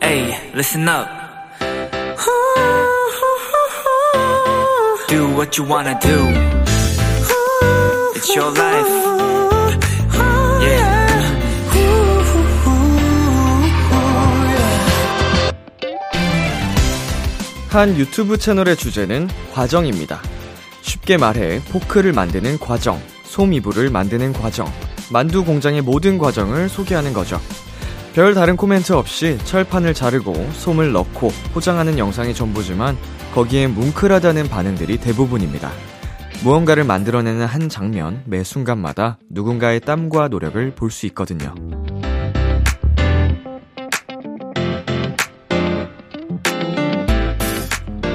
Hey, listen up. Do what you wanna do. It's your life. Yeah. 한 유튜브 채널의 주제는 과정입니다. 쉽게 말해 포크를 만드는 과정, 소미불을 만드는 과정, 만두 공장의 모든 과정을 소개하는 거죠. 별 다른 코멘트 없이 철판을 자르고 솜을 넣고 포장하는 영상이 전부지만 거기에 뭉클하다는 반응들이 대부분입니다. 무언가를 만들어내는 한 장면 매 순간마다 누군가의 땀과 노력을 볼 수 있거든요.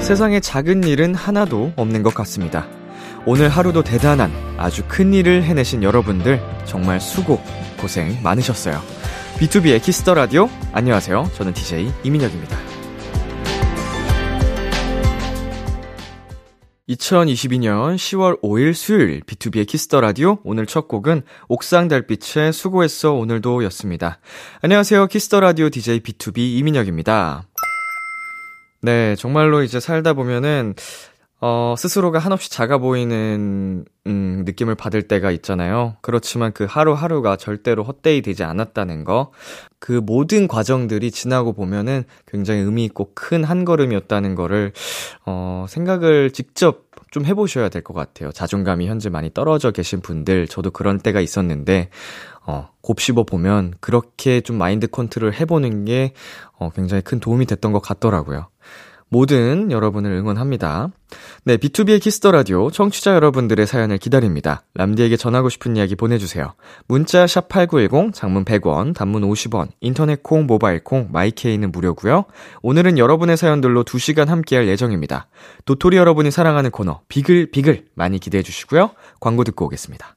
세상에 작은 일은 하나도 없는 것 같습니다. 오늘 하루도 대단한 아주 큰 일을 해내신 여러분들 정말 수고, 고생 많으셨어요. BTOB의 키스 더 라디오 안녕하세요. 저는 DJ 이민혁입니다. 2022년 10월 5일 수요일 BTOB의 키스 더 라디오 오늘 첫 곡은 옥상 달빛의 수고했어 오늘도 였습니다. 안녕하세요. 키스 더 라디오 DJ BTOB 이민혁입니다. 네, 정말로 이제 살다 보면은 어, 스스로가 한없이 작아 보이는, 음, 느낌을 받을 때가 있잖아요. 그렇지만 그 하루하루가 절대로 헛되이 되지 않았다는 거. 그 모든 과정들이 지나고 보면은 굉장히 의미있고 큰 한 걸음이었다는 거를, 어, 생각을 직접 좀 해보셔야 될 것 같아요. 자존감이 현재 많이 떨어져 계신 분들, 저도 그런 때가 있었는데, 어, 곱씹어 보면 그렇게 좀 마인드 컨트롤 해보는 게, 어, 굉장히 큰 도움이 됐던 것 같더라고요. 모든 여러분을 응원합니다. 네, B2B의 키스터 라디오 청취자 여러분들의 사연을 기다립니다. 람디에게 전하고 싶은 이야기 보내주세요. 문자 샵 #8910 장문 100원, 단문 50원, 인터넷 콩, 모바일 콩, My K는 무료고요. 오늘은 여러분의 사연들로 2 시간 함께할 예정입니다. 도토리 여러분이 사랑하는 코너 비글 비글 많이 기대해 주시고요. 광고 듣고 오겠습니다.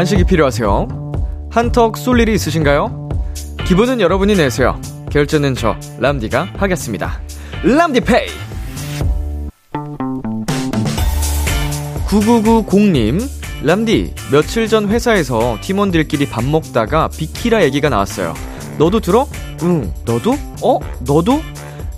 간식이 필요하세요? 한턱 쏠 일이 있으신가요? 기분은 여러분이 내세요. 결제는 저 람디가 하겠습니다. 람디페이. 9990님, 람디, 며칠 전 회사에서 팀원들끼리 밥 먹다가 비키라 얘기가 나왔어요. 너도 들어? 응, 너도? 어? 너도?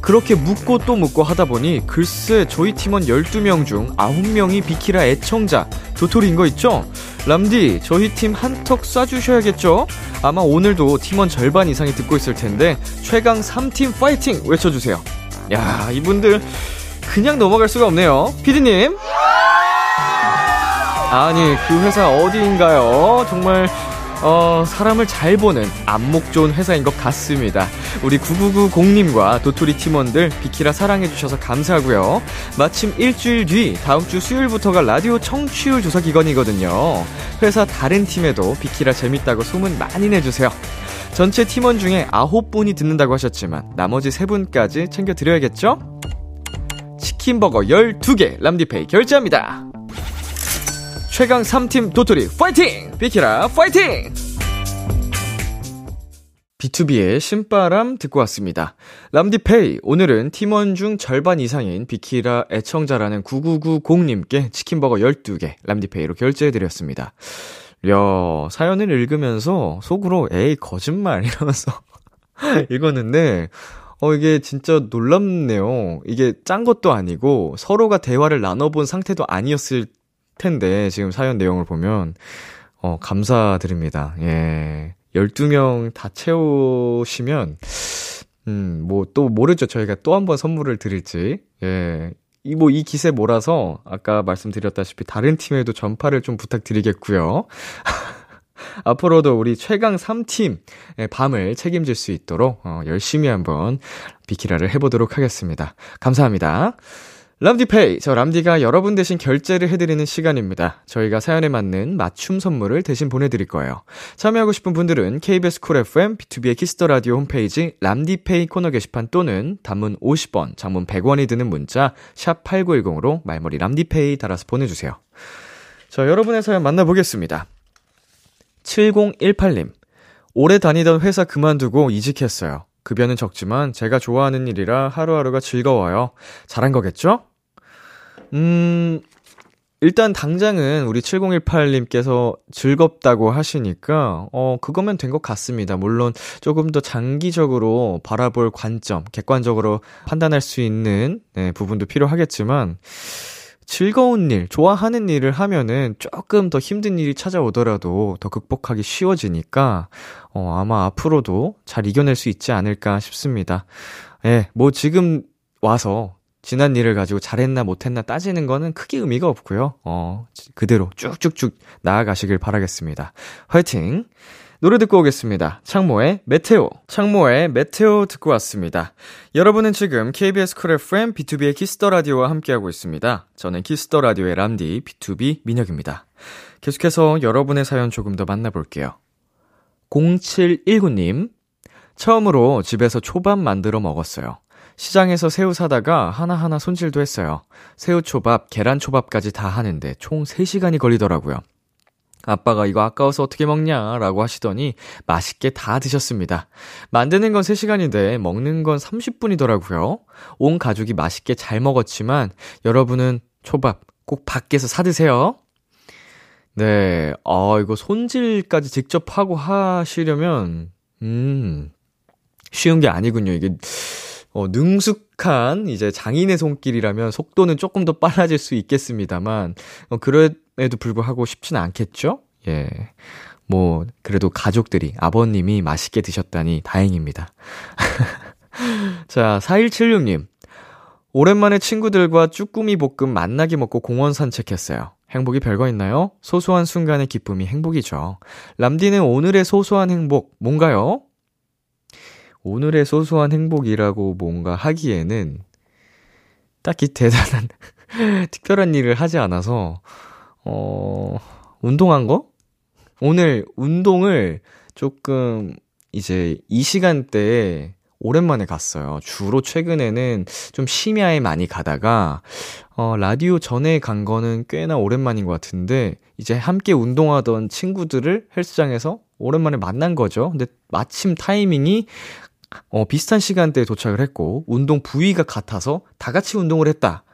그렇게 묻고 또 묻고 하다 보니 글쎄 저희 팀원 12명 중 9명이 비키라 애청자 도토리인 거 있죠? 람디 저희 팀 한턱 쏴주셔야겠죠? 아마 오늘도 팀원 절반 이상이 듣고 있을 텐데 최강 3팀 파이팅 외쳐주세요 야 이분들 그냥 넘어갈 수가 없네요 피디님 아니 그 회사 어디인가요? 정말 어, 사람을 잘 보는 안목 좋은 회사인 것 같습니다. 우리 9990님과 도토리 팀원들 비키라 사랑해주셔서 감사하고요. 마침 일주일 뒤 다음 주 수요일부터가 라디오 청취율 조사 기간이거든요. 회사 다른 팀에도 비키라 재밌다고 소문 많이 내주세요. 전체 팀원 중에 9분이 듣는다고 하셨지만 나머지 3분까지 챙겨드려야겠죠? 치킨버거 12개 람디페이 결제합니다. 최강 3팀 도토리 파이팅! 비키라 파이팅! B2B의 신바람 듣고 왔습니다. 람디페이, 오늘은 팀원 중 절반 이상인 비키라 애청자라는 9990님께 치킨버거 12개 람디페이로 결제해드렸습니다. 야, 사연을 읽으면서 속으로 에이, 거짓말 이러면서 읽었는데, 어, 이게 진짜 놀랍네요. 이게 짠 것도 아니고 서로가 대화를 나눠본 상태도 아니었을 텐데, 지금 사연 내용을 보면, 어, 감사드립니다. 예. 12명 다 채우시면, 음, 뭐, 또 모르죠. 저희가 또 한 번 선물을 드릴지. 예. 이, 뭐, 이 기세 몰아서, 아까 말씀드렸다시피 다른 팀에도 전파를 좀 부탁드리겠고요. 앞으로도 우리 최강 3팀 밤을 책임질 수 있도록 어, 열심히 한번 비키라를 해보도록 하겠습니다. 감사합니다. 람디페이, 저 람디가 여러분 대신 결제를 해드리는 시간입니다. 저희가 사연에 맞는 맞춤 선물을 대신 보내드릴 거예요. 참여하고 싶은 분들은 KBS 쿨 FM, B2B의 키스터 라디오 홈페이지 람디페이 코너 게시판 또는 단문 50원, 장문 100원이 드는 문자 샵 #8910으로 말머리 람디페이 달아서 보내주세요. 자, 여러분의 사연 만나보겠습니다. 7018님, 오래 다니던 회사 그만두고 이직했어요. 급여는 적지만 제가 좋아하는 일이라 하루하루가 즐거워요. 잘한 거겠죠? 음, 일단 당장은 우리 7018님께서 즐겁다고 하시니까, 어, 그거면 된 것 같습니다. 물론 조금 더 장기적으로 바라볼 관점, 객관적으로 판단할 수 있는, 네, 부분도 필요하겠지만, 즐거운 일, 좋아하는 일을 하면은 조금 더 힘든 일이 찾아오더라도 더 극복하기 쉬워지니까, 어, 아마 앞으로도 잘 이겨낼 수 있지 않을까 싶습니다. 예, 뭐 지금 와서 지난 일을 가지고 잘했나 못했나 따지는 거는 크게 의미가 없고요. 어, 그대로 쭉쭉쭉 나아가시길 바라겠습니다. 화이팅! 노래 듣고 오겠습니다. 창모의 METEOR. 창모의 METEOR 듣고 왔습니다. 여러분은 지금 KBS 쿨 FM B2B의 키스터 라디오와 함께하고 있습니다. 저는 키스터 라디오의 람디 B2B 민혁입니다. 계속해서 여러분의 사연 조금 더 만나볼게요. 0719님. 처음으로 집에서 초밥 만들어 먹었어요. 시장에서 새우 사다가 하나하나 손질도 했어요. 새우초밥, 계란초밥까지 다 하는데 총 3시간이 걸리더라고요. 아빠가 이거 아까워서 어떻게 먹냐? 라고 하시더니 맛있게 다 드셨습니다. 만드는 건 3시간인데 먹는 건 30분이더라고요. 온 가족이 맛있게 잘 먹었지만 여러분은 초밥 꼭 밖에서 사드세요. 네, 아, 이거 손질까지 직접 하고 하시려면, 음, 쉬운 게 아니군요. 이게 어, 능숙한 이제 장인의 손길이라면 속도는 조금 더 빨라질 수 있겠습니다만, 어, 그럼에도 불구하고 쉽지는 않겠죠? 예. 뭐, 그래도 가족들이, 아버님이 맛있게 드셨다니 다행입니다. 자, 4176님. 오랜만에 친구들과 쭈꾸미 볶음 만나게 먹고 공원 산책했어요. 행복이 별거 있나요? 소소한 순간의 기쁨이 행복이죠. 람디는 오늘의 소소한 행복, 뭔가요? 오늘의 소소한 행복이라고 뭔가 하기에는 딱히 대단한, 특별한 일을 하지 않아서, 어, 운동한 거? 오늘 운동을 조금 이제 이 시간대에 오랜만에 갔어요. 주로 최근에는 좀 심야에 많이 가다가, 어, 라디오 전에 간 거는 꽤나 오랜만인 것 같은데, 이제 함께 운동하던 친구들을 헬스장에서 오랜만에 만난 거죠. 근데 마침 타이밍이 어, 비슷한 시간대에 도착을 했고, 운동 부위가 같아서 다 같이 운동을 했다.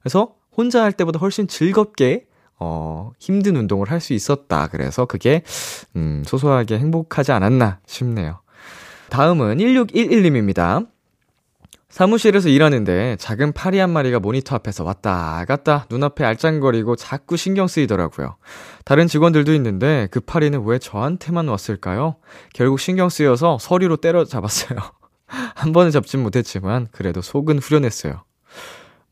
그래서 혼자 할 때보다 훨씬 즐겁게, 어, 힘든 운동을 할 수 있었다. 그래서 그게, 음, 소소하게 행복하지 않았나 싶네요. 다음은 1611님입니다. 사무실에서 일하는데 작은 파리 한 마리가 모니터 앞에서 왔다 갔다 눈앞에 알짱거리고 자꾸 신경 쓰이더라고요. 다른 직원들도 있는데 그 파리는 왜 저한테만 왔을까요? 결국 신경 쓰여서 서류로 때려잡았어요. 한 번은 잡진 못했지만 그래도 속은 후련했어요.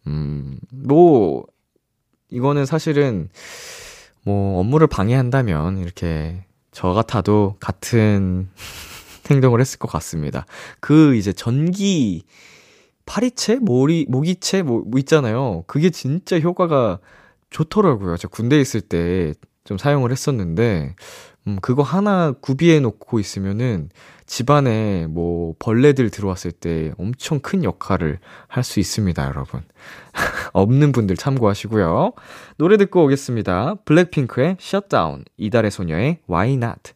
음, 뭐 이거는 사실은 뭐 업무를 방해한다면 이렇게 저 같아도 같은 행동을 했을 것 같습니다. 그 이제 전기 파리채, 모리, 모기채 뭐, 뭐 있잖아요. 그게 진짜 효과가 좋더라고요. 저 군대에 있을 때 좀 사용을 했었는데, 음, 그거 하나 구비해 놓고 있으면은 집안에 뭐 벌레들 들어왔을 때 엄청 큰 역할을 할 수 있습니다, 여러분. 없는 분들 참고하시고요. 노래 듣고 오겠습니다. 블랙핑크의 Shutdown, 이달의 소녀의 Why Not.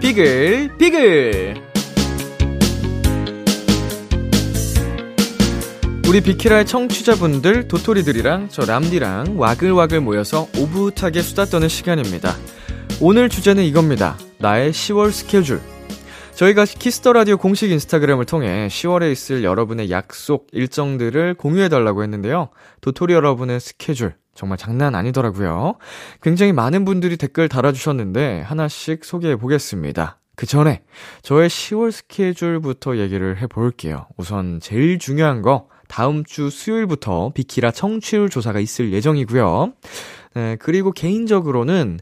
비글 비글 우리 비키라의 청취자분들, 도토리들이랑 저 람디랑 와글와글 모여서 오붓하게 수다 떠는 시간입니다. 오늘 주제는 이겁니다. 나의 10월 스케줄. 저희가 Kiss the Radio 공식 인스타그램을 통해 10월에 있을 여러분의 약속 일정들을 공유해 달라고 했는데요. 도토리 여러분의 스케줄 정말 장난 아니더라고요. 굉장히 많은 분들이 댓글 달아주셨는데 하나씩 소개해 보겠습니다. 그 전에 저의 10월 스케줄부터 얘기를 해 볼게요. 우선 제일 중요한 거 다음 주 수요일부터 비키라 청취율 조사가 있을 예정이고요. 네, 그리고 개인적으로는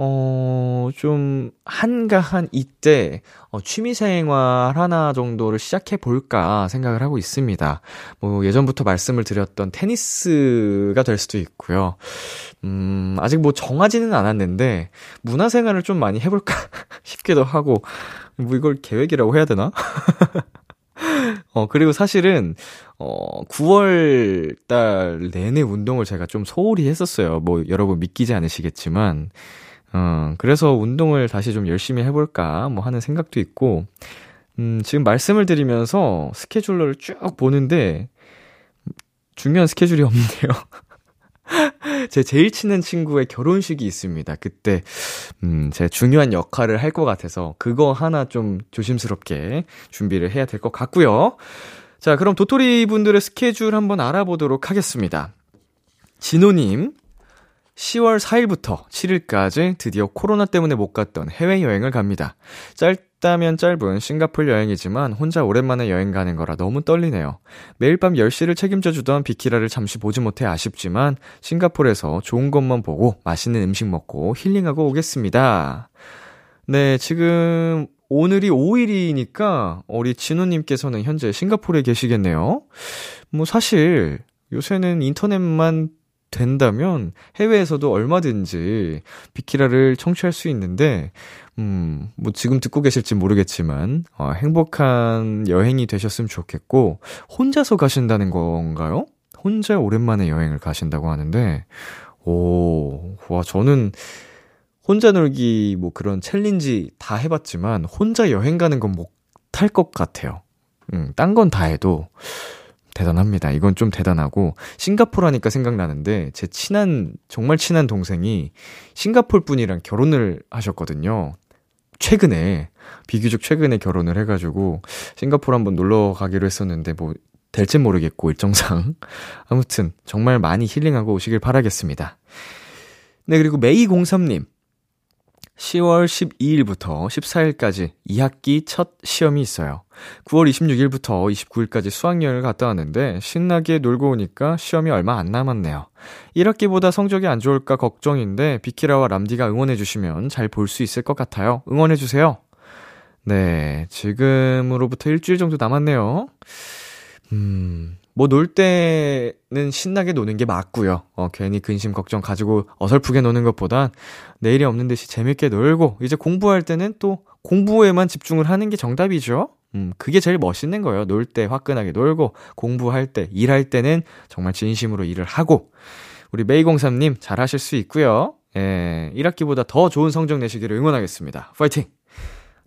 어, 좀, 한가한 이때, 어, 취미생활 하나 정도를 시작해볼까 생각을 하고 있습니다. 뭐, 예전부터 말씀을 드렸던 테니스가 될 수도 있고요. 음, 아직 뭐 정하지는 않았는데, 문화생활을 좀 많이 해볼까 싶기도 하고, 뭐 이걸 계획이라고 해야 되나? 어, 그리고 사실은, 어, 9월 달 내내 운동을 제가 좀 소홀히 했었어요. 뭐, 여러분 믿기지 않으시겠지만, 어, 그래서 운동을 다시 좀 열심히 해볼까, 뭐 하는 생각도 있고, 음, 지금 말씀을 드리면서 스케줄러를 쭉 보는데, 중요한 스케줄이 없네요. 제 제일 친한 친구의 결혼식이 있습니다. 그때, 음, 제 중요한 역할을 할 것 같아서, 그거 하나 좀 조심스럽게 준비를 해야 될 것 같고요. 자, 그럼 도토리 분들의 스케줄 한번 알아보도록 하겠습니다. 진호님, 10월 4일부터 7일까지 드디어 코로나 때문에 못 갔던 해외여행을 갑니다. 짧다면 짧은 싱가폴 여행이지만 혼자 오랜만에 여행 가는 거라 너무 떨리네요. 매일 밤 10시를 책임져 주던 비키라를 잠시 보지 못해 아쉽지만 싱가폴에서 좋은 것만 보고 맛있는 음식 먹고 힐링하고 오겠습니다. 네, 지금 오늘이 5일이니까 우리 진호님께서는 현재 싱가폴에 계시겠네요. 뭐 사실 요새는 인터넷만 된다면 해외에서도 얼마든지 비키라를 청취할 수 있는데, 음, 뭐 지금 듣고 계실지 모르겠지만, 어, 행복한 여행이 되셨으면 좋겠고, 혼자서 가신다는 건가요? 혼자 오랜만에 여행을 가신다고 하는데, 오, 와, 저는 혼자 놀기 뭐 그런 챌린지 다 해봤지만, 혼자 여행 가는 건 못할 것 같아요. 음, 딴 건 다 해도, 대단합니다. 이건 좀 대단하고 싱가포르 하니까 생각나는데 제 친한 정말 친한 동생이 싱가폴 분이랑 결혼을 하셨거든요. 최근에 비교적 최근에 결혼을 해가지고 싱가포르 한번 놀러 가기로 했었는데 뭐 될지 모르겠고 일정상 아무튼 정말 많이 힐링하고 오시길 바라겠습니다. 네 그리고 메이03님 10월 12일부터 14일까지 2학기 첫 시험이 있어요. 9월 26일부터 29일까지 수학여행을 갔다 왔는데 신나게 놀고 오니까 시험이 얼마 안 남았네요. 1학기보다 성적이 안 좋을까 걱정인데 비키라와 람디가 응원해주시면 잘 볼 수 있을 것 같아요. 응원해주세요. 네, 지금으로부터 일주일 정도 남았네요. 음, 뭐 놀 때는 신나게 노는 게 맞고요. 어, 괜히 근심 걱정 가지고 어설프게 노는 것보단 내일이 없는 듯이 재밌게 놀고 이제 공부할 때는 또 공부에만 집중을 하는 게 정답이죠. 음, 그게 제일 멋있는 거예요. 놀 때 화끈하게 놀고 공부할 때, 일할 때는 정말 진심으로 일을 하고 우리 메이공삼님 잘 하실 수 있고요. 예, 1학기보다 더 좋은 성적 내시기를 응원하겠습니다. 파이팅!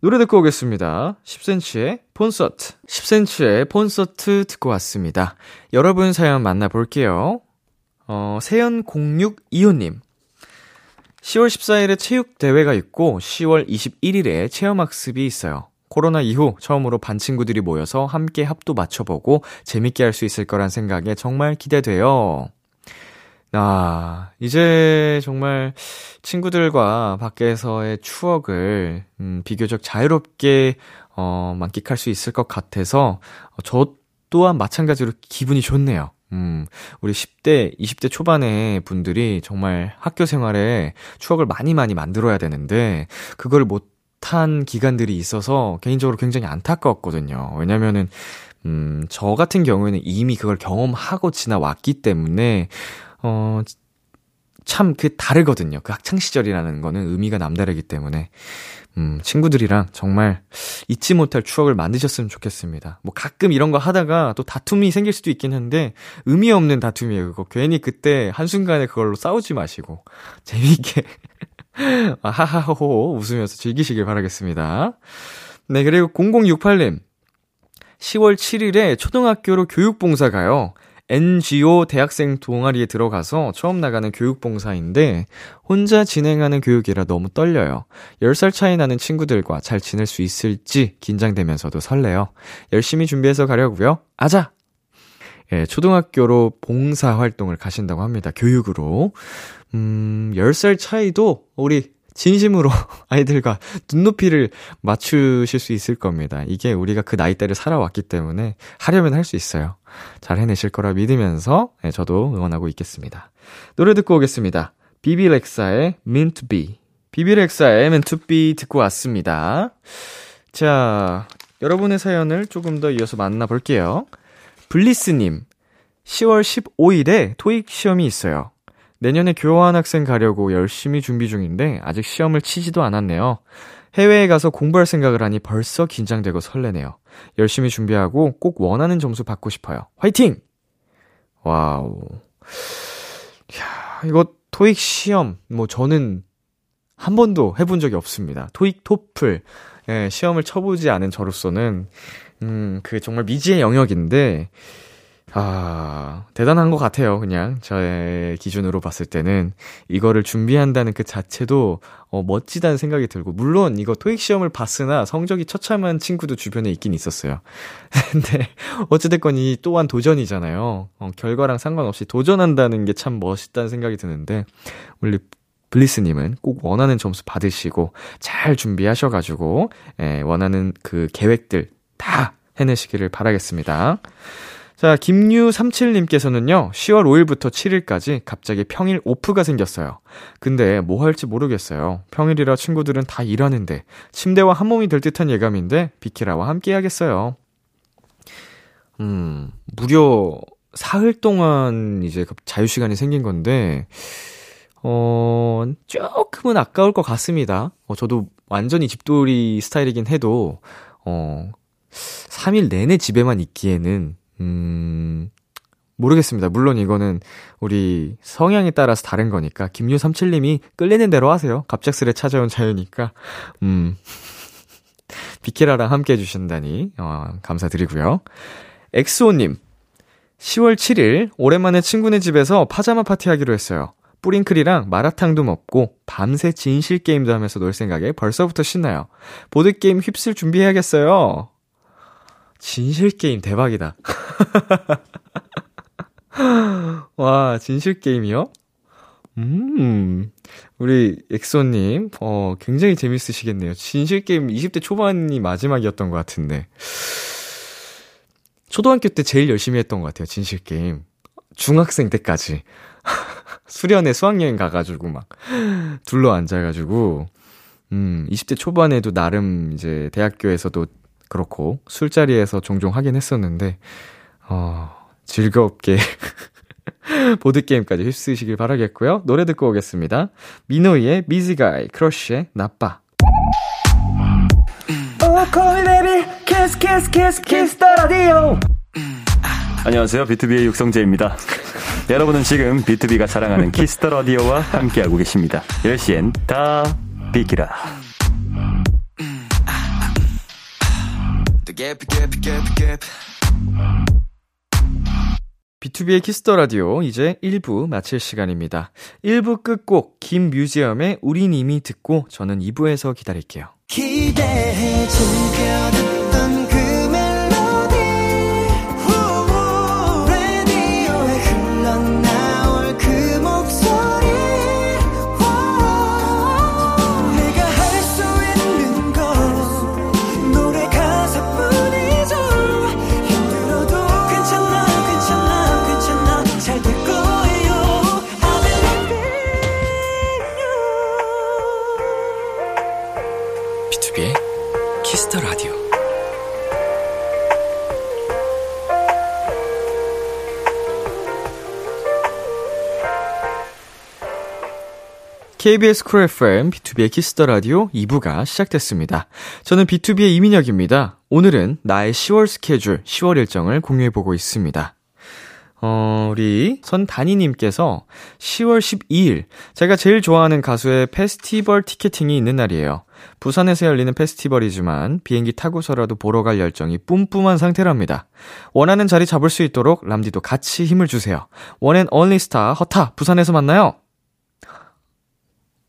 노래 듣고 오겠습니다. 10cm의 콘서트. 10cm의 콘서트 듣고 왔습니다. 여러분 사연 만나볼게요. 어, 세연0625님. 10월 14일에 체육대회가 있고 10월 21일에 체험학습이 있어요. 코로나 이후 처음으로 반 친구들이 모여서 함께 합도 맞춰보고 재밌게 할 수 있을 거란 생각에 정말 기대돼요. 아, 이제 정말 친구들과 밖에서의 추억을, 음, 비교적 자유롭게, 어, 만끽할 수 있을 것 같아서, 어, 저 또한 마찬가지로 기분이 좋네요. 음, 우리 10대, 20대 초반의 분들이 정말 학교 생활에 추억을 많이 많이 만들어야 되는데, 그걸 못한 기간들이 있어서 개인적으로 굉장히 안타까웠거든요. 왜냐면은, 음, 저 같은 경우에는 이미 그걸 경험하고 지나왔기 때문에, 어, 참 그 다르거든요. 그 학창시절이라는 거는 의미가 남다르기 때문에, 음, 친구들이랑 정말 잊지 못할 추억을 만드셨으면 좋겠습니다. 뭐 가끔 이런 거 하다가 또 다툼이 생길 수도 있긴 한데, 의미 없는 다툼이에요. 그거 괜히 그때 한순간에 그걸로 싸우지 마시고, 재미있게, 하하호호 웃으면서 즐기시길 바라겠습니다. 네, 그리고 0068님. 10월 7일에 초등학교로 교육봉사 가요. NGO 대학생 동아리에 들어가서 처음 나가는 교육봉사인데 혼자 진행하는 교육이라 너무 떨려요. 10살 차이 나는 친구들과 잘 지낼 수 있을지 긴장되면서도 설레요. 열심히 준비해서 가려고요. 아자! 예, 초등학교로 봉사 활동을 가신다고 합니다. 교육으로. 음, 10살 차이도 우리 진심으로 아이들과 눈높이를 맞추실 수 있을 겁니다. 이게 우리가 그 나이대를 살아왔기 때문에 하려면 할 수 있어요. 잘 해내실 거라 믿으면서 네, 저도 응원하고 있겠습니다. 노래 듣고 오겠습니다. 비비렉사의 Meant to Be. 비비렉사의 Meant to Be 듣고 왔습니다. 자, 여러분의 사연을 조금 더 이어서 만나볼게요. 블리스님, 10월 15일에 토익 시험이 있어요. 내년에 교환 학생 가려고 열심히 준비 중인데 아직 시험을 치지도 않았네요. 해외에 가서 공부할 생각을 하니 벌써 긴장되고 설레네요. 열심히 준비하고 꼭 원하는 점수 받고 싶어요. 화이팅! 와우. 야, 이거 토익 시험, 뭐 저는 한 번도 해본 적이 없습니다. 토익, 토플, 예, 시험을 쳐보지 않은 저로서는, 음, 그 정말 미지의 영역인데, 아, 대단한 것 같아요, 그냥. 저의 기준으로 봤을 때는. 이거를 준비한다는 그 자체도, 어, 멋지다는 생각이 들고. 물론, 이거 토익 시험을 봤으나 성적이 처참한 친구도 주변에 있긴 있었어요. 근데, 어찌됐건 이 또한 도전이잖아요. 어, 결과랑 상관없이 도전한다는 게 참 멋있다는 생각이 드는데, 우리 블리스님은 꼭 원하는 점수 받으시고, 잘 준비하셔가지고, 예, 원하는 그 계획들 다 해내시기를 바라겠습니다. 자, 김유37님께서는요, 10월 5일부터 7일까지 갑자기 평일 오프가 생겼어요. 근데 뭐 할지 모르겠어요. 평일이라 친구들은 다 일하는데, 침대와 한 몸이 될 듯한 예감인데, 비키라와 함께 해야겠어요. 음, 무려 사흘 동안 이제 자유시간이 생긴 건데, 어, 조금은 아까울 것 같습니다. 어, 저도 완전히 집돌이 스타일이긴 해도, 어, 3일 내내 집에만 있기에는 음, 모르겠습니다. 물론 이거는 우리 성향에 따라서 다른 거니까. 김유37님이 끌리는 대로 하세요. 갑작스레 찾아온 자유니까. 음. 비키라랑 함께 해주신다니, 어, 감사드리고요. 엑소님, 10월 7일, 오랜만에 친구네 집에서 파자마 파티 하기로 했어요. 뿌링클이랑 마라탕도 먹고, 밤새 진실 게임도 하면서 놀 생각에 벌써부터 신나요. 보드게임 휩쓸 준비해야겠어요. 진실게임 대박이다. 와, 진실 게임이요? 음, 우리 엑소님, 어, 굉장히 재밌으시겠네요. 진실 게임 20대 초반이 마지막이었던 것 같은데. 초등학교 때 제일 열심히 했던 것 같아요, 진실 게임. 중학생 때까지. 수련회 수학여행 가가지고 막, 둘러 앉아가지고, 음, 20대 초반에도 나름 이제 대학교에서도 그렇고 술자리에서 종종 하긴 했었는데 어, 즐겁게 보드게임까지 휩쓰시길 바라겠고요. 노래 듣고 오겠습니다. 미노이의 미지가이, Crush의 나빠. 안녕하세요. BTOB의 육성재입니다. 여러분은 지금 BTOB가 사랑하는 Kiss the Radio와 함께하고 계십니다. 10시엔 다 비키라. B2B의 키스터 라디오 이제 1부 마칠 시간입니다. 1부 끝곡 김뮤지엄의 우린 이미 듣고 저는 2부에서 기다릴게요. 기대해 KBS 쿨 FM, B2B의 키스터 라디오 2부가 시작됐습니다. 저는 BTOB의 이민혁입니다. 오늘은 나의 10월 스케줄, 10월 일정을 공유해보고 있습니다. 어, 우리 선단이님께서 10월 12일, 제가 제일 좋아하는 가수의 페스티벌 티켓팅이 있는 날이에요. 부산에서 열리는 페스티벌이지만 비행기 타고서라도 보러 갈 열정이 뿜뿜한 상태랍니다. 원하는 자리 잡을 수 있도록 람디도 같이 힘을 주세요. one and only star HUTA 부산에서 만나요.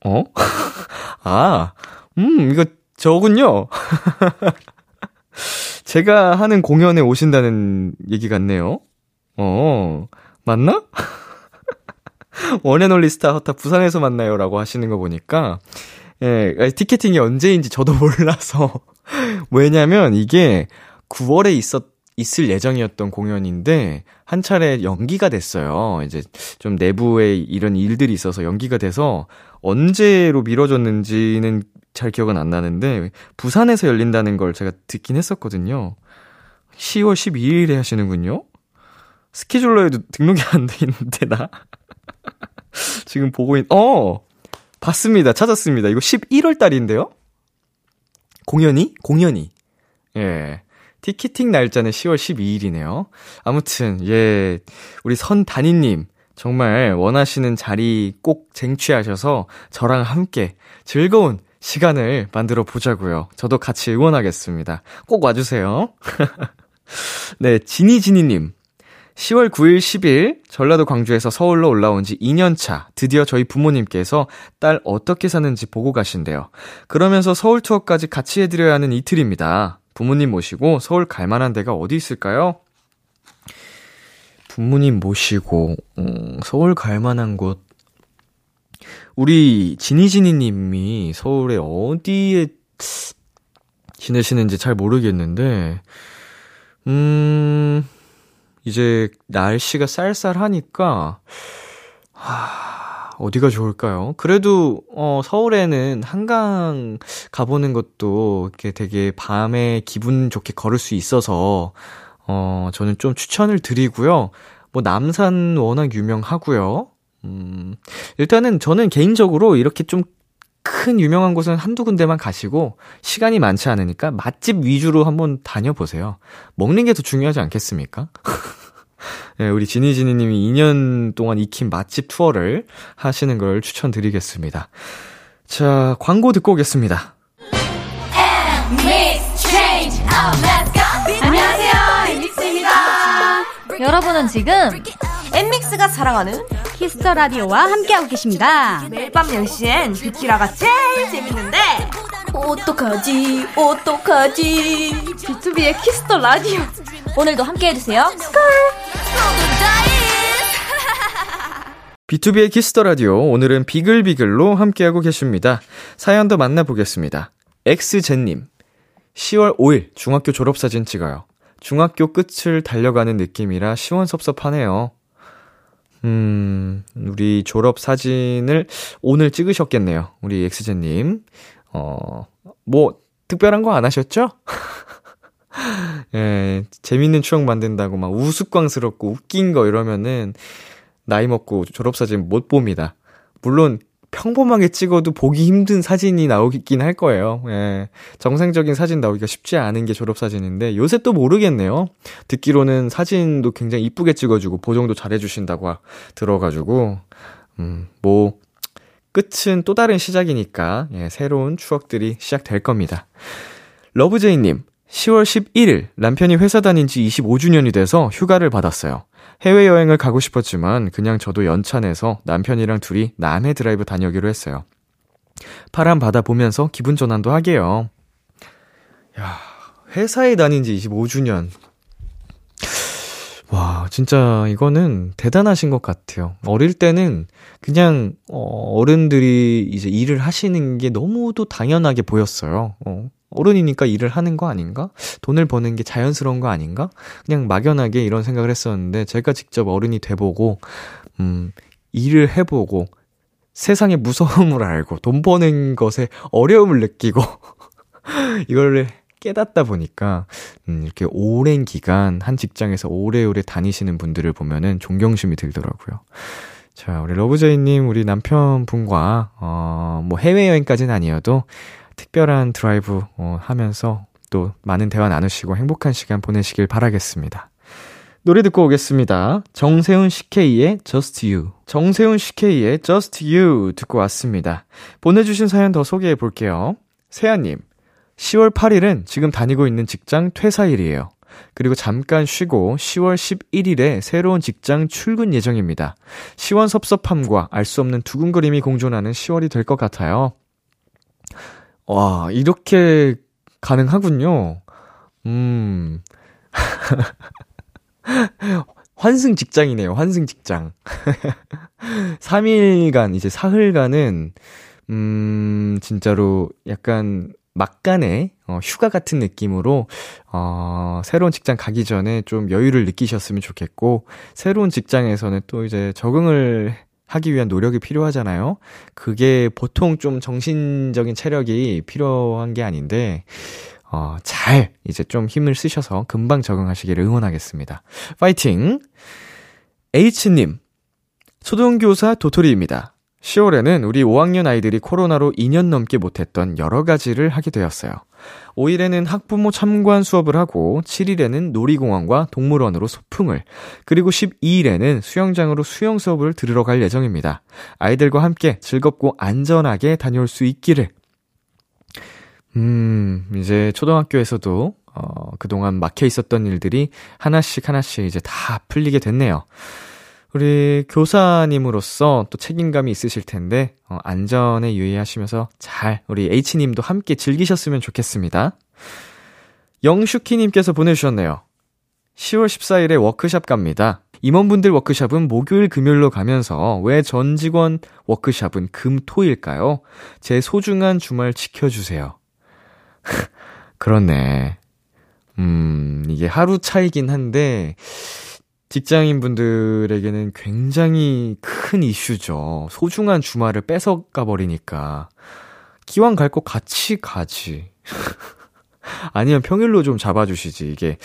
어? 아, 음, 이거 저군요. 제가 하는 공연에 오신다는 얘기 같네요. 어, 맞나? one and only star HUTA 부산에서 만나요 라고 하시는 거 보니까, 예, 티켓팅이 언제인지 저도 몰라서. 왜냐면 이게 9월에 있었, 있을 예정이었던 공연인데, 한 차례 연기가 됐어요. 이제 좀 내부에 이런 일들이 있어서 연기가 돼서, 언제로 미뤄졌는지는 잘 기억은 안 나는데, 부산에서 열린다는 걸 제가 듣긴 했었거든요. 10월 12일에 하시는군요? 스케줄러에도 등록이 안 돼 있는데, 나? 지금 보고 있, 어! 봤습니다. 찾았습니다. 이거 11월 달인데요? 공연이? 공연이. 예. 티켓팅 날짜는 10월 12일이네요. 아무튼, 예. 우리 선단이님, 정말 원하시는 자리 꼭 쟁취하셔서 저랑 함께 즐거운 시간을 만들어 보자고요. 저도 같이 응원하겠습니다. 꼭 와주세요. 네, 지니지니님. 10월 9일, 10일 전라도 광주에서 서울로 올라온 지 2년차 드디어 저희 부모님께서 딸 어떻게 사는지 보고 가신대요. 그러면서 서울 투어까지 같이 해드려야 하는 이틀입니다. 부모님 모시고 서울 갈 만한 데가 어디 있을까요? 부모님 모시고 음, 서울 갈 만한 곳 우리 지니지니 님이 서울에 어디에 지내시는지 잘 모르겠는데 음 이제 날씨가 쌀쌀하니까 하, 어디가 좋을까요? 그래도 어 서울에는 한강 가보는 것도 이렇게 되게 밤에 기분 좋게 걸을 수 있어서 어 저는 좀 추천을 드리고요. 뭐 남산 워낙 유명하고요. 음 일단은 저는 개인적으로 이렇게 좀 큰 유명한 곳은 한두 군데만 가시고 시간이 많지 않으니까 맛집 위주로 한번 다녀보세요. 먹는 게 더 중요하지 않겠습니까? 네, 우리 지니지니님이 2년 동안 익힌 맛집 투어를 하시는 걸 추천드리겠습니다. 자, 광고 듣고 오겠습니다. 여러분은 지금 엠믹스가 사랑하는 키스터 라디오와 함께하고 계십니다. 매일 밤 10시엔 비키라가 제일 재밌는데 어떡하지, 어떡하지. B2B의 키스터 라디오. 오늘도 함께해주세요. B2B의 키스터 라디오 오늘은 비글비글로 함께하고 계십니다. 사연도 만나보겠습니다. 엑스젠님 10월 5일 중학교 졸업사진 찍어요. 중학교 끝을 달려가는 느낌이라 시원섭섭하네요. 음, 우리 졸업 사진을 오늘 찍으셨겠네요. 우리 엑스젠님. 어, 뭐, 특별한 거 안 하셨죠? 예, 재밌는 추억 만든다고 막 우스꽝스럽고 웃긴 거 이러면은 나이 먹고 졸업사진 못 봅니다. 물론 평범하게 찍어도 보기 힘든 사진이 나오긴 할 거예요. 예. 정상적인 사진 나오기가 쉽지 않은 게 졸업사진인데 요새 또 모르겠네요. 듣기로는 사진도 굉장히 이쁘게 찍어주고 보정도 잘해주신다고 들어가지고, 음, 뭐, 끝은 또 다른 시작이니까, 예, 새로운 추억들이 시작될 겁니다. 러브제이님, 10월 11일 남편이 회사 다닌 지 25주년이 돼서 휴가를 받았어요. 해외여행을 가고 싶었지만 그냥 저도 연차 내서 남편이랑 둘이 남해 드라이브 다녀오기로 했어요. 바람 바다 보면서 기분 전환도 하게요. 야, 회사에 다닌 지 25주년. 와, 진짜 이거는 대단하신 것 같아요. 어릴 때는 그냥 어, 어른들이 이제 일을 하시는 게 너무도 당연하게 보였어요. 어, 어른이니까 일을 하는 거 아닌가? 돈을 버는 게 자연스러운 거 아닌가? 그냥 막연하게 이런 생각을 했었는데 제가 직접 어른이 돼보고 음 일을 해보고 세상의 무서움을 알고 돈 버는 것에 어려움을 느끼고 이걸 깨닫다 보니까 음 이렇게 오랜 기간 한 직장에서 오래오래 다니시는 분들을 보면은 존경심이 들더라고요. 자, 우리 러브제이님, 우리 남편분과, 어, 뭐 해외여행까지는 아니어도 특별한 드라이브 어, 하면서 또 많은 대화 나누시고 행복한 시간 보내시길 바라겠습니다. 노래 듣고 오겠습니다. 정세훈 CK의 Just You. 정세훈 CK의 Just You 듣고 왔습니다. 보내주신 사연 더 소개해 볼게요. 세아님, 10월 8일은 지금 다니고 있는 직장 퇴사일이에요. 그리고 잠깐 쉬고 10월 11일에 새로운 직장 출근 예정입니다. 시원섭섭함과 알 수 없는 두근거림이 공존하는 10월이 될 것 같아요. 와, 이렇게 가능하군요. 음. 환승 직장이네요, 환승 직장. 3일간, 이제 사흘간은, 음, 진짜로 약간 막간의 어, 휴가 같은 느낌으로, 어, 새로운 직장 가기 전에 좀 여유를 느끼셨으면 좋겠고, 새로운 직장에서는 또 이제 적응을 하기 위한 노력이 필요하잖아요. 그게 보통 좀 정신적인 체력이 필요한 게 아닌데, 어, 잘 이제 좀 힘을 쓰셔서 금방 적응하시기를 응원하겠습니다. 파이팅! H님, 초등교사 도토리입니다. 10월에는 우리 5학년 아이들이 코로나로 2년 넘게 못했던 여러 가지를 하게 되었어요. 5일에는 학부모 참관 수업을 하고 7일에는 놀이공원과 동물원으로 소풍을 그리고 12일에는 수영장으로 수영 수업을 들으러 갈 예정입니다. 아이들과 함께 즐겁고 안전하게 다녀올 수 있기를 음, 이제 초등학교에서도, 어, 그동안 막혀 있었던 일들이 하나씩 하나씩 이제 다 풀리게 됐네요. 우리 교사님으로서 또 책임감이 있으실 텐데, 어, 안전에 유의하시면서 잘 우리 H님도 함께 즐기셨으면 좋겠습니다. 영슈키님께서 보내주셨네요. 10월 14일에 워크샵 갑니다. 임원분들 워크샵은 목요일 금요일로 가면서 왜 전 직원 워크샵은 금, 토일까요? 제 소중한 주말 지켜주세요. 그렇네. 음, 이게 하루 차이긴 한데, 직장인 분들에게는 굉장히 큰 이슈죠. 소중한 주말을 뺏어가 버리니까. 기왕 갈 거 같이 가지. 아니면 평일로 좀 잡아주시지. 이게,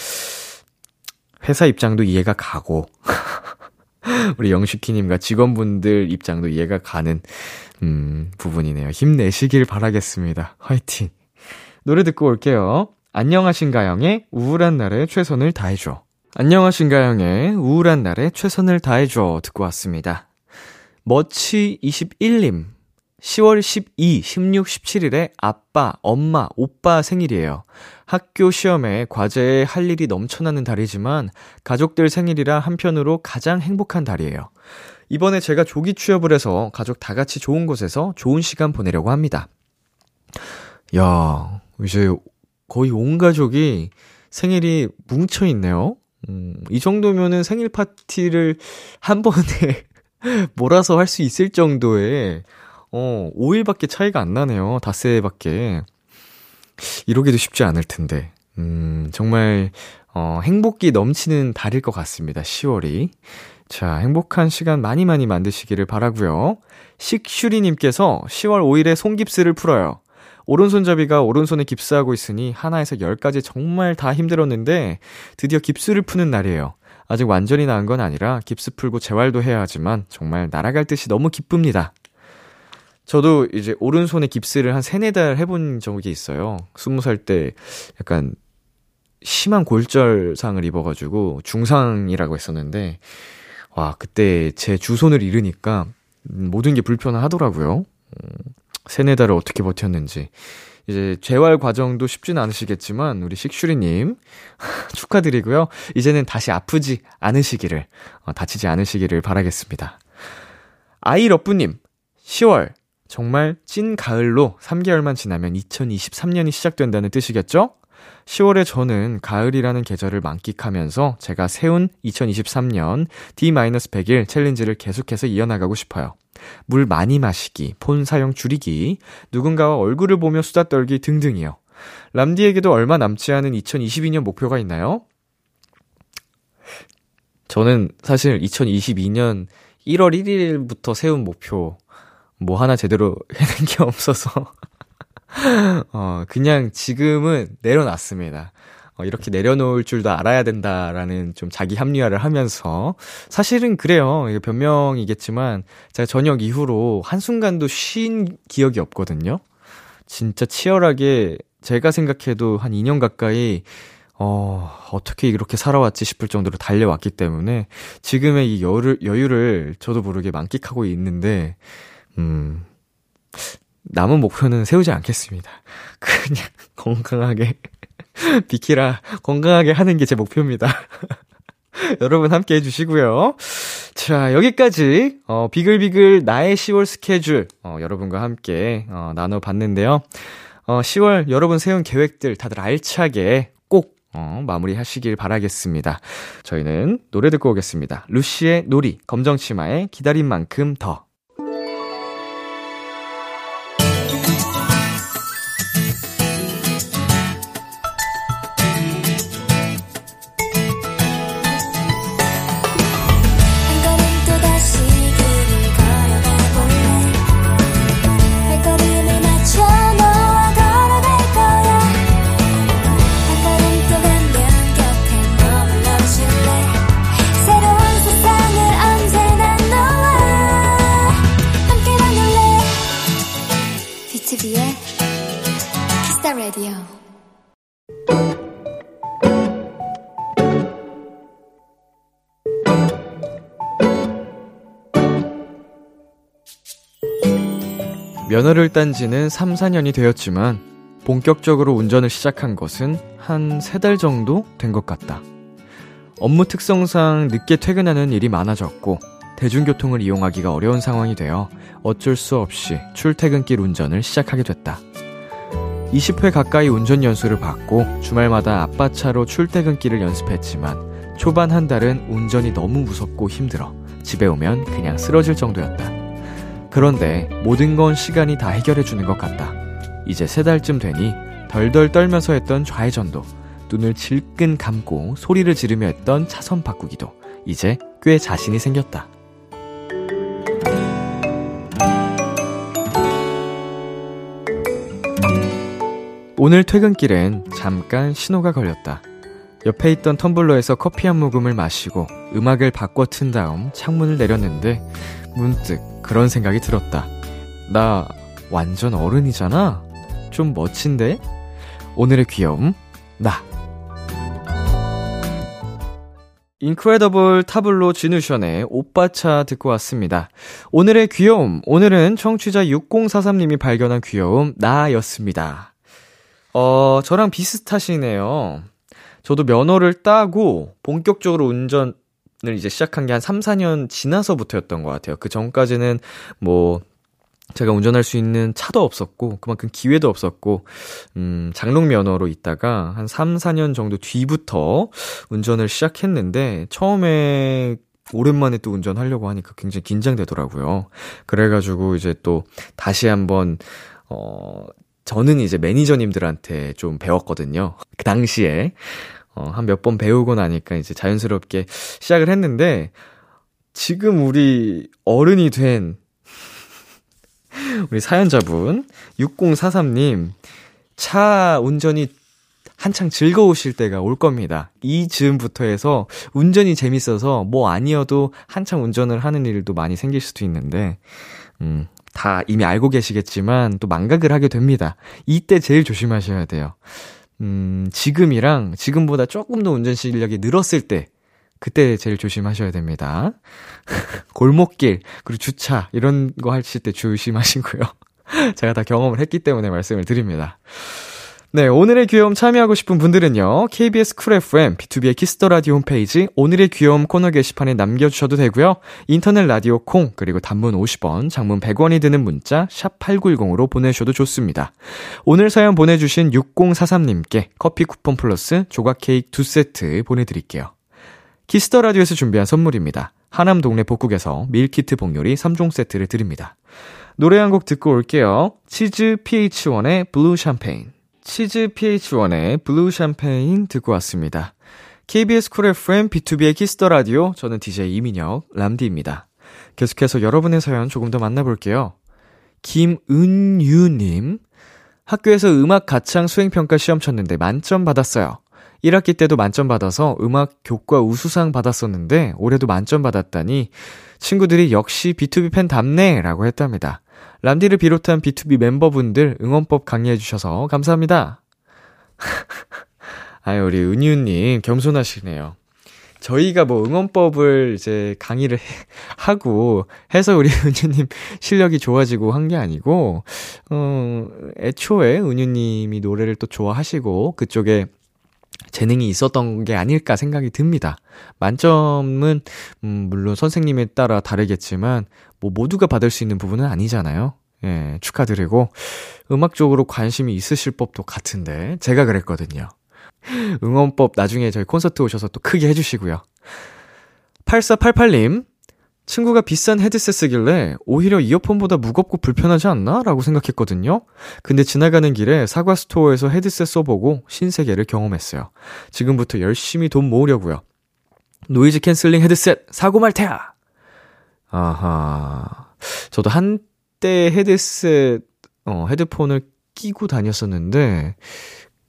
회사 입장도 이해가 가고, 우리 영식키님과 직원분들 입장도 이해가 가는, 음, 부분이네요. 힘내시길 바라겠습니다. 화이팅! 노래 듣고 올게요. 안녕하신가영의 우울한 날에 최선을 다해줘. 안녕하신가영의 우울한 날에 최선을 다해줘. 듣고 왔습니다. 머치21님. 10월 12, 16, 17일에 아빠, 엄마, 오빠 생일이에요. 학교 시험에 과제에 할 일이 넘쳐나는 달이지만 가족들 생일이라 한편으로 가장 행복한 달이에요. 이번에 제가 조기 취업을 해서 가족 다 같이 좋은 곳에서 좋은 시간 보내려고 합니다. 야, 이제 거의 온 가족이 생일이 뭉쳐 있네요. 음, 이 정도면은 생일 파티를 한 번에 몰아서 할 수 있을 정도의, 어, 5일밖에 차이가 안 나네요. 닷새밖에. 이러기도 쉽지 않을 텐데. 음, 정말, 어, 행복이 넘치는 달일 것 같습니다. 10월이. 자, 행복한 시간 많이 많이 만드시기를 바라고요 식슈리님께서 10월 5일에 손깁스를 풀어요. 오른손잡이가 오른손에 깁스하고 있으니 하나에서 열까지 정말 다 힘들었는데 드디어 깁스를 푸는 날이에요. 아직 완전히 나은 건 아니라 깁스 풀고 재활도 해야 하지만 정말 날아갈 듯이 너무 기쁩니다. 저도 이제 오른손에 깁스를 한 세네 달 해본 적이 있어요. 스무 살 때 약간 심한 골절상을 입어가지고 중상이라고 했었는데, 와, 그때 제 주손을 잃으니까 모든 게 불편하더라고요. 음, 세네 달을 어떻게 버텼는지. 이제 재활 과정도 쉽진 않으시겠지만 우리 식슈리님 축하드리고요. 이제는 다시 아프지 않으시기를 어, 다치지 않으시기를 바라겠습니다. 아이러브님 10월 정말 찐 가을로 3개월만 지나면 2023년이 시작된다는 뜻이겠죠? 10월에 저는 가을이라는 계절을 만끽하면서 제가 세운 2023년 D-100일 챌린지를 계속해서 이어나가고 싶어요. 물 많이 마시기, 폰 사용 줄이기, 누군가와 얼굴을 보며 수다 떨기 등등이요. 람디에게도 얼마 남지 않은 2022년 목표가 있나요? 저는 사실 2022년 1월 1일부터 세운 목표, 뭐 하나 제대로 해낸 게 없어서, 어, 그냥 지금은 내려놨습니다. 어, 이렇게 내려놓을 줄도 알아야 된다라는 좀 자기 합리화를 하면서 사실은 그래요. 이게 변명이겠지만 제가 저녁 이후로 한순간도 쉰 기억이 없거든요. 진짜 치열하게 제가 생각해도 한 2년 가까이 어, 어떻게 이렇게 살아왔지 싶을 정도로 달려왔기 때문에 지금의 이 여유를, 여유를 저도 모르게 만끽하고 있는데, 음, 남은 목표는 세우지 않겠습니다. 그냥 건강하게, 비키라 건강하게 하는 게 제 목표입니다. 여러분 함께 해주시고요. 자, 여기까지, 어, 비글비글 나의 10월 스케줄, 어, 여러분과 함께, 어, 나눠봤는데요. 어, 10월 여러분 세운 계획들 다들 알차게 꼭, 어, 마무리 하시길 바라겠습니다. 저희는 노래 듣고 오겠습니다. 루시의 놀이, 검정치마의 기다린 만큼 더. 면허를 딴 지는 3, 4년이 되었지만 본격적으로 운전을 시작한 것은 한세달 정도 된 것 같다. 업무 특성상 늦게 퇴근하는 일이 많아졌고 대중교통을 이용하기가 어려운 상황이 되어 어쩔 수 없이 출퇴근길 운전을 시작하게 됐다. 20회 가까이 운전 연수를 받고 주말마다 아빠 차로 출퇴근길을 연습했지만 초반 한 달은 운전이 너무 무섭고 힘들어 집에 오면 그냥 쓰러질 정도였다. 그런데 모든 건 시간이 다 해결해주는 것 같다. 이제 세 달쯤 되니 덜덜 떨면서 했던 좌회전도 눈을 질끈 감고 소리를 지르며 했던 차선 바꾸기도 이제 꽤 자신이 생겼다. 오늘 퇴근길엔 잠깐 신호가 걸렸다. 옆에 있던 텀블러에서 커피 한 모금을 마시고 음악을 바꿔 튼 다음 창문을 내렸는데 문득 그런 생각이 들었다. 나 완전 어른이잖아? 좀 멋진데? 오늘의 귀여움, 나. 인크레더블 타블로 진우션의 오빠차 듣고 왔습니다. 오늘의 귀여움, 오늘은 청취자 6043님이 발견한 귀여움, 나였습니다. 어, 저랑 비슷하시네요. 저도 면허를 따고 본격적으로 운전 을 이제 시작한 게 한 3, 4년 지나서부터였던 것 같아요. 그 전까지는 뭐, 제가 운전할 수 있는 차도 없었고, 그만큼 기회도 없었고, 음, 장롱 면허로 있다가 한 3, 4년 정도 뒤부터 운전을 시작했는데, 처음에 오랜만에 또 운전하려고 하니까 굉장히 긴장되더라고요. 그래가지고 이제 또 다시 한번, 어, 저는 이제 매니저님들한테 좀 배웠거든요. 그 당시에. 어, 한 몇 번 배우고 나니까 이제 자연스럽게 시작을 했는데, 지금 우리 어른이 된 우리 사연자분 6043님 차 운전이 한창 즐거우실 때가 올 겁니다. 이 즈음부터 해서 운전이 재밌어서 뭐 아니어도 한창 운전을 하는 일도 많이 생길 수도 있는데 음, 다 이미 알고 계시겠지만 또 망각을 하게 됩니다. 이때 제일 조심하셔야 돼요. 음, 지금이랑 지금보다 조금 더 운전 실력이 늘었을 때 그때 제일 조심하셔야 됩니다. 골목길, 그리고 주차, 이런 거 하실 때 조심하시고요. 제가 다 경험을 했기 때문에 말씀을 드립니다. 네, 오늘의 귀여움 참여하고 싶은 분들은요, KBS 쿨 FM, B2B의 키스터 라디오 홈페이지, 오늘의 귀여움 코너 게시판에 남겨 주셔도 되고요 인터넷 라디오 콩, 그리고 단문 50원, 장문 100원이 드는 문자, 샵 8910으로 보내셔도 좋습니다. 오늘 사연 보내 주신 6043님께 커피 쿠폰 플러스 조각 케이크 두 세트 보내 드릴게요. Kiss the Radio에서 준비한 선물입니다. 하남 동네 복국에서 밀키트 복요리 3종 세트를 드립니다. 노래 한 곡 듣고 올게요. 치즈 pH-1의 블루 샴페인. 치즈 pH-1의 블루 샴페인 듣고 왔습니다. KBS 쿨 FM B2B의 키스터 라디오 저는 DJ 이민혁 람디입니다. 계속해서 여러분의 사연 조금 더 만나볼게요. 김은유님 학교에서 음악 가창 수행평가 시험 쳤는데 만점 받았어요. 1학기 때도 만점 받아서 음악 교과 우수상 받았었는데 올해도 만점 받았다니 친구들이 역시 BTOB 팬답네 라고 했답니다. 람디를 비롯한 BTOB 멤버분들 응원법 강의해 주셔서 감사합니다. 아유, 우리 은유님, 겸손하시네요. 저희가 뭐 응원법을 이제 강의를 해, 하고 해서 우리 은유님 실력이 좋아지고 한 게 아니고, 어, 애초에 은유님이 노래를 또 좋아하시고 그쪽에 재능이 있었던 게 아닐까 생각이 듭니다. 만점은, 음, 물론 선생님에 따라 다르겠지만, 뭐 모두가 받을 수 있는 부분은 아니잖아요. 예, 축하드리고, 음악적으로 관심이 있으실 법도 같은데, 제가 그랬거든요. 응원법 나중에 저희 콘서트 오셔서 또 크게 해 주시고요. 8488님, 친구가 비싼 헤드셋 쓰길래 오히려 이어폰보다 무겁고 불편하지 않나? 라고 생각했거든요. 근데 지나가는 길에 사과 store에서 헤드셋 써보고 신세계를 경험했어요. 지금부터 열심히 돈 모으려고요. noise cancelling 헤드셋 사고 말테야! 아하. 저도 한때 헤드셋, 어, 헤드폰을 끼고 다녔었는데,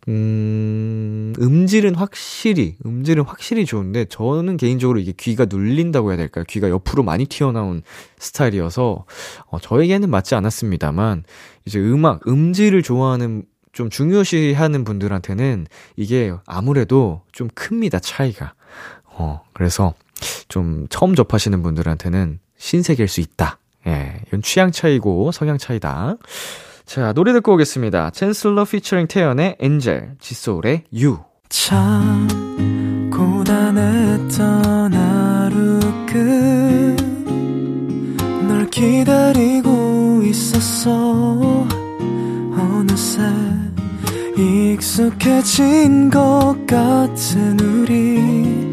음, 음질은 확실히, 음질은 확실히 좋은데, 저는 개인적으로 이게 귀가 눌린다고 해야 될까요? 귀가 옆으로 많이 튀어나온 스타일이어서, 어, 저에게는 맞지 않았습니다만, 이제 음악, 음질을 좋아하는, 좀 중요시 하는 분들한테는 이게 아무래도 좀 큽니다, 차이가. 어, 그래서 좀 처음 접하시는 분들한테는 신세계일 수 있다. 예, 이건 취향 차이고 성향 차이다. 자, 노래 듣고 오겠습니다. 챈슬러 피처링 태연의 엔젤, 지소울의 유. 참 고단했던 하루 끝널 기다리고 있었어 어느새 익숙해진 것 같은 우리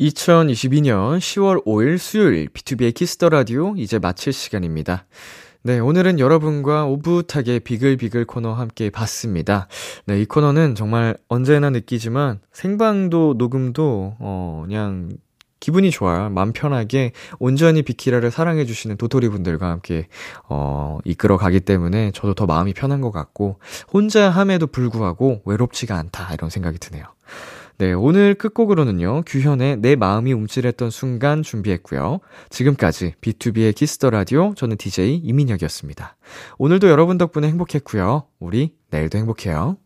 2022년 10월 5일 수요일 B2B의 키스터 라디오 이제 마칠 시간입니다. 네, 오늘은 여러분과 오붓하게 비글비글 코너 함께 봤습니다. 네, 이 코너는 정말 언제나 느끼지만 생방도 녹음도 어 그냥 기분이 좋아요. 마음 편하게 온전히 비키라를 사랑해주시는 도토리 분들과 함께, 어, 이끌어 가기 때문에 저도 더 마음이 편한 것 같고, 혼자 함에도 불구하고 외롭지가 않다, 이런 생각이 드네요. 네, 오늘 끝곡으로는요, 규현의 내 마음이 움찔했던 순간 준비했고요. 지금까지 B2B의 키스터 라디오, 저는 DJ 이민혁이었습니다. 오늘도 여러분 덕분에 행복했고요. 우리 내일도 행복해요.